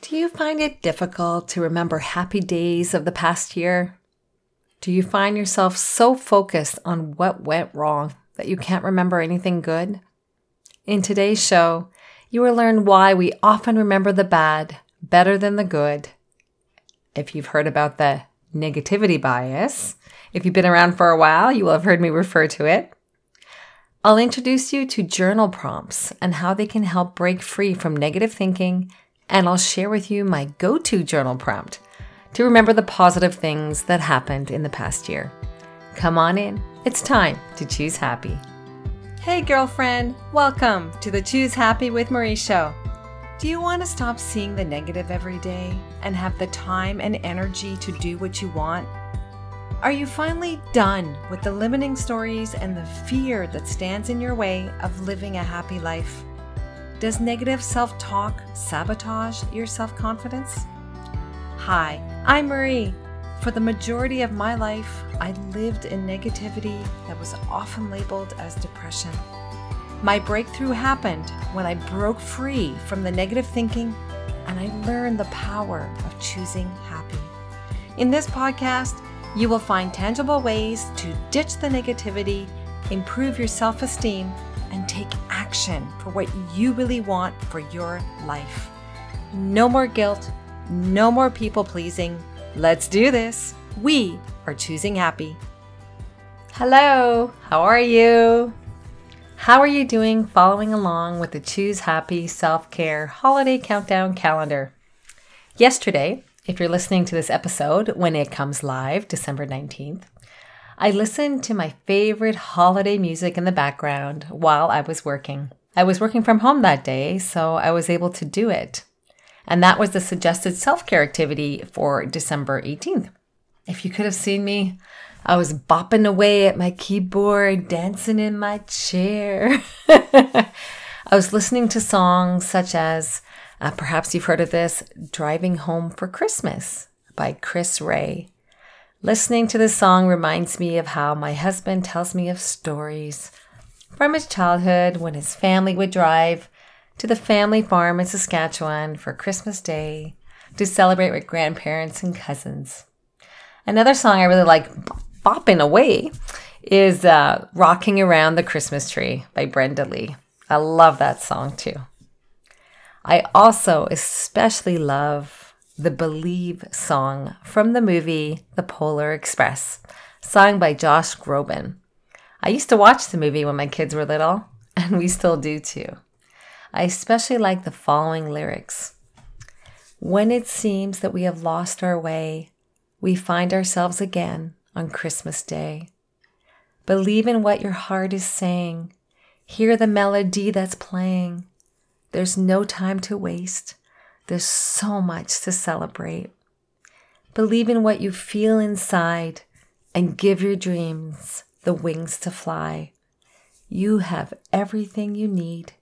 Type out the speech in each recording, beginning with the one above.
Do you find it difficult to remember happy days of the past year? Do you find yourself so focused on what went wrong that you can't remember anything good? In today's show, you will learn why we often remember the bad better than the good. If you've heard about the negativity bias, if you've been around for a while, you will have heard me refer to it. I'll introduce you to journal prompts and how they can help break free from negative thinking and I'll share with you my go to journal prompt to remember the positive things that happened in the past year. Come on in, it's time to choose happy. Hey, girlfriend, welcome to the Choose Happy with Marie show. Do you want to stop seeing the negative every day and have the time and energy to do what you want? Are you finally done with the limiting stories and the fear that stands in your way of living a happy life? Does negative self talk sabotage your self confidence? Hi, I'm Marie. For the majority of my life, I lived in negativity that was often labeled as depression. My breakthrough happened when I broke free from the negative thinking and I learned the power of choosing happy. In this podcast, you will find tangible ways to ditch the negativity, improve your self esteem, and take action for what you really want for your life. No more guilt, no more people pleasing. Let's do this. We are choosing happy. Hello, how are you? How are you doing following along with the Choose Happy Self Care Holiday Countdown Calendar? Yesterday, if you're listening to this episode when it comes live, December 19th, I listened to my favorite holiday music in the background while I was working. I was working from home that day, so I was able to do it. And that was the suggested self care activity for December 18th. If you could have seen me, I was bopping away at my keyboard, dancing in my chair. I was listening to songs such as, uh, perhaps you've heard of this, Driving Home for Christmas by Chris Rea. Listening to this song reminds me of how my husband tells me of stories from his childhood when his family would drive to the family farm in Saskatchewan for Christmas Day to celebrate with grandparents and cousins. Another song I really like bopping away is uh, Rocking Around the Christmas Tree by Brenda Lee. I love that song too. I also especially love the Believe song from the movie The Polar Express, sung by Josh Groban. I used to watch the movie when my kids were little, and we still do too. I especially like the following lyrics When it seems that we have lost our way, we find ourselves again on Christmas Day. Believe in what your heart is saying. Hear the melody that's playing. There's no time to waste. There's so much to celebrate. Believe in what you feel inside and give your dreams the wings to fly. You have everything you need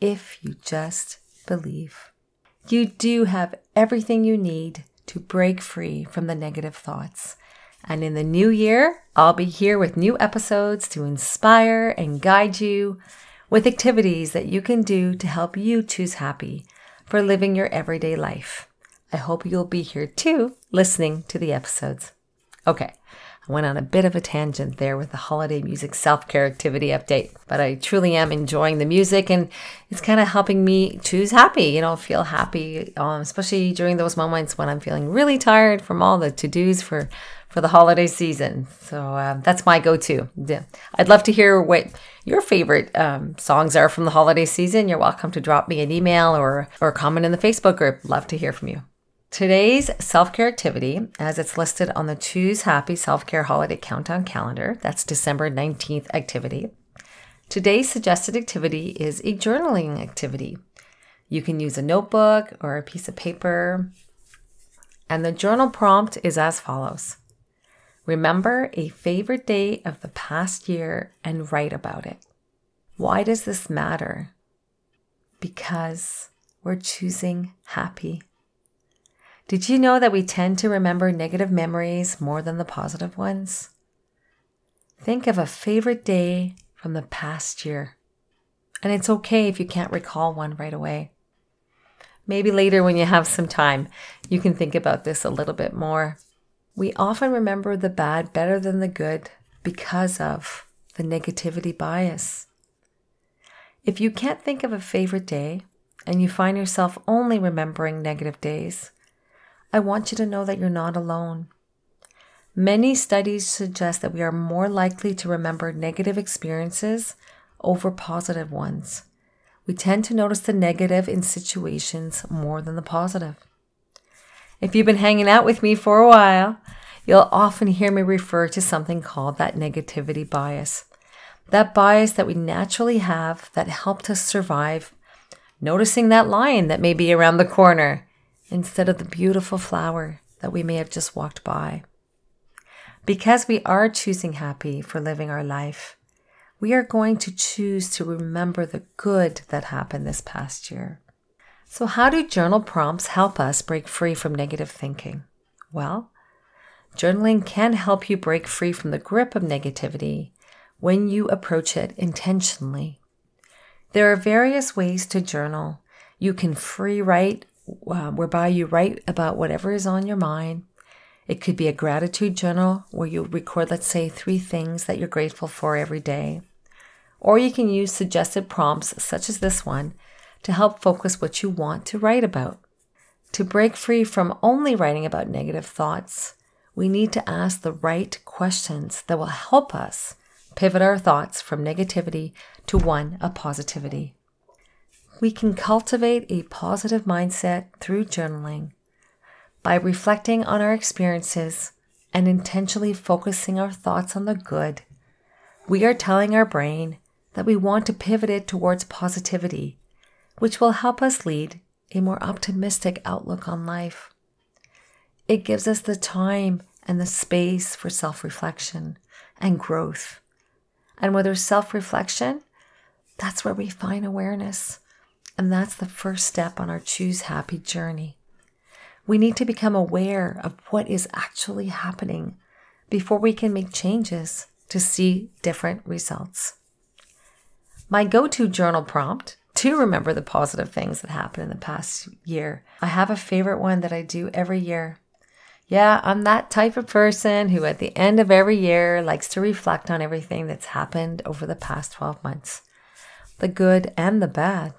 if you just believe. You do have everything you need to break free from the negative thoughts. And in the new year, I'll be here with new episodes to inspire and guide you with activities that you can do to help you choose happy for living your everyday life. I hope you'll be here too, listening to the episodes. Okay, I went on a bit of a tangent there with the holiday music self care activity update, but I truly am enjoying the music and it's kind of helping me choose happy, you know, feel happy, um, especially during those moments when I'm feeling really tired from all the to dos for for the holiday season. So um, that's my go to. Yeah. I'd love to hear what your favorite um, songs are from the holiday season. You're welcome to drop me an email or, or comment in the Facebook group. Love to hear from you. Today's self care activity, as it's listed on the Choose Happy Self Care Holiday Countdown calendar, that's December 19th activity. Today's suggested activity is a journaling activity. You can use a notebook or a piece of paper. And the journal prompt is as follows Remember a favorite day of the past year and write about it. Why does this matter? Because we're choosing happy. Did you know that we tend to remember negative memories more than the positive ones? Think of a favorite day from the past year. And it's okay if you can't recall one right away. Maybe later, when you have some time, you can think about this a little bit more. We often remember the bad better than the good because of the negativity bias. If you can't think of a favorite day and you find yourself only remembering negative days, I want you to know that you're not alone. Many studies suggest that we are more likely to remember negative experiences over positive ones. We tend to notice the negative in situations more than the positive. If you've been hanging out with me for a while, you'll often hear me refer to something called that negativity bias. That bias that we naturally have that helped us survive, noticing that lion that may be around the corner instead of the beautiful flower that we may have just walked by. Because we are choosing happy for living our life, we are going to choose to remember the good that happened this past year. So, how do journal prompts help us break free from negative thinking? Well, journaling can help you break free from the grip of negativity when you approach it intentionally. There are various ways to journal. You can free write, uh, whereby you write about whatever is on your mind. It could be a gratitude journal where you record, let's say, three things that you're grateful for every day. Or you can use suggested prompts, such as this one, to help focus what you want to write about. To break free from only writing about negative thoughts, we need to ask the right questions that will help us pivot our thoughts from negativity to one of positivity. We can cultivate a positive mindset through journaling by reflecting on our experiences and intentionally focusing our thoughts on the good, we are telling our brain that we want to pivot it towards positivity, which will help us lead a more optimistic outlook on life. It gives us the time and the space for self reflection and growth. And whether self reflection, that's where we find awareness. And that's the first step on our Choose Happy journey. We need to become aware of what is actually happening before we can make changes to see different results. My go to journal prompt to remember the positive things that happened in the past year. I have a favorite one that I do every year. Yeah, I'm that type of person who, at the end of every year, likes to reflect on everything that's happened over the past 12 months the good and the bad.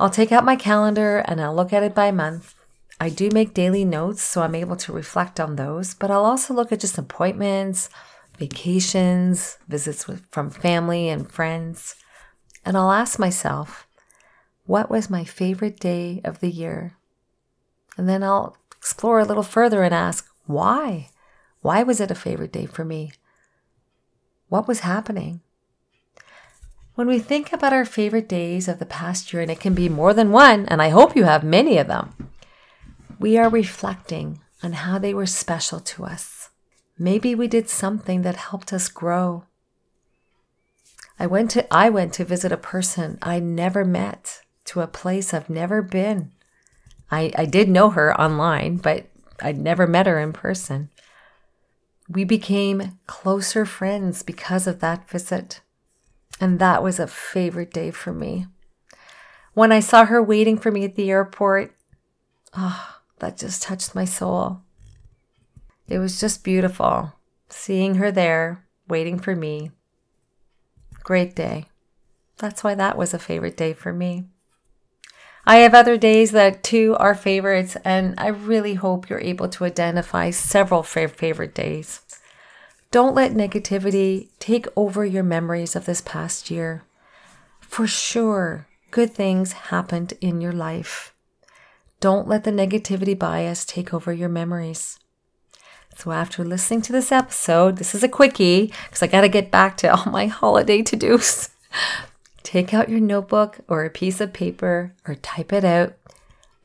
I'll take out my calendar and I'll look at it by month I do make daily notes, so I'm able to reflect on those, but I'll also look at just appointments, vacations, visits with, from family and friends, and I'll ask myself, what was my favorite day of the year? And then I'll explore a little further and ask, why? Why was it a favorite day for me? What was happening? When we think about our favorite days of the past year, and it can be more than one, and I hope you have many of them, we are reflecting on how they were special to us. Maybe we did something that helped us grow. I went to I went to visit a person I never met to a place I've never been. I, I did know her online, but I'd never met her in person. We became closer friends because of that visit. And that was a favorite day for me. When I saw her waiting for me at the airport, oh, that just touched my soul. It was just beautiful seeing her there waiting for me. Great day. That's why that was a favorite day for me. I have other days that too are favorites, and I really hope you're able to identify several favorite days. Don't let negativity take over your memories of this past year. For sure, good things happened in your life. Don't let the negativity bias take over your memories. So, after listening to this episode, this is a quickie because I got to get back to all my holiday to dos. Take out your notebook or a piece of paper or type it out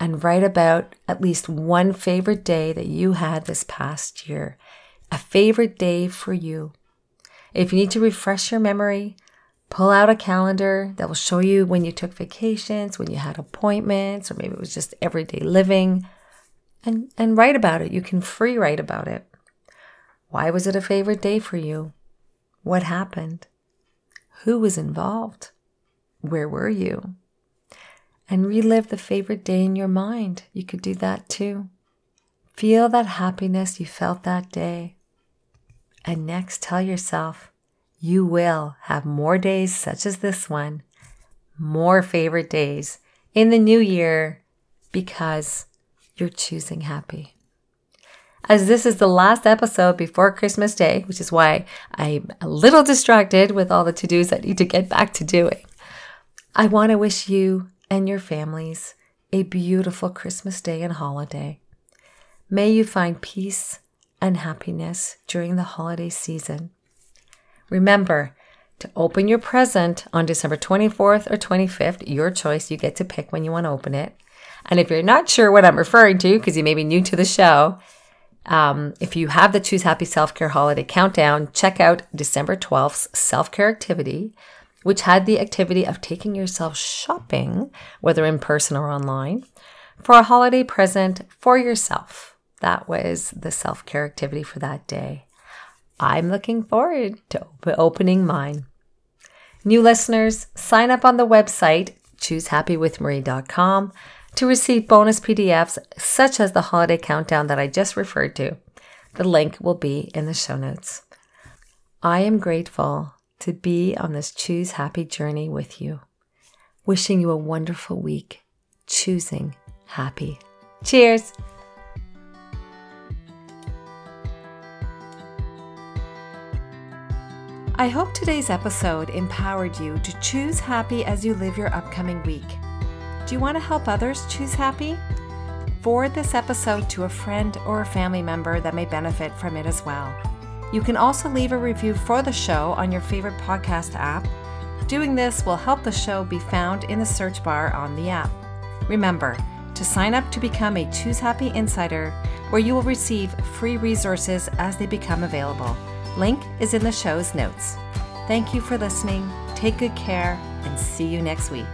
and write about at least one favorite day that you had this past year. A favorite day for you. If you need to refresh your memory, pull out a calendar that will show you when you took vacations, when you had appointments, or maybe it was just everyday living, and, and write about it. You can free write about it. Why was it a favorite day for you? What happened? Who was involved? Where were you? and relive the favorite day in your mind. You could do that too. Feel that happiness you felt that day. And next, tell yourself you will have more days such as this one, more favorite days in the new year because you're choosing happy. As this is the last episode before Christmas Day, which is why I'm a little distracted with all the to dos I need to get back to doing, I want to wish you and your families a beautiful Christmas Day and holiday. May you find peace and happiness during the holiday season. Remember to open your present on December 24th or 25th, your choice. You get to pick when you want to open it. And if you're not sure what I'm referring to, because you may be new to the show, um, if you have the Choose Happy Self Care Holiday Countdown, check out December 12th's self care activity, which had the activity of taking yourself shopping, whether in person or online, for a holiday present for yourself. That was the self care activity for that day. I'm looking forward to op- opening mine. New listeners, sign up on the website choosehappywithmarie.com to receive bonus PDFs such as the holiday countdown that I just referred to. The link will be in the show notes. I am grateful to be on this Choose Happy journey with you. Wishing you a wonderful week, choosing happy. Cheers! I hope today's episode empowered you to choose happy as you live your upcoming week. Do you want to help others choose happy? Forward this episode to a friend or a family member that may benefit from it as well. You can also leave a review for the show on your favorite podcast app. Doing this will help the show be found in the search bar on the app. Remember to sign up to become a Choose Happy Insider, where you will receive free resources as they become available. Link is in the show's notes. Thank you for listening. Take good care and see you next week.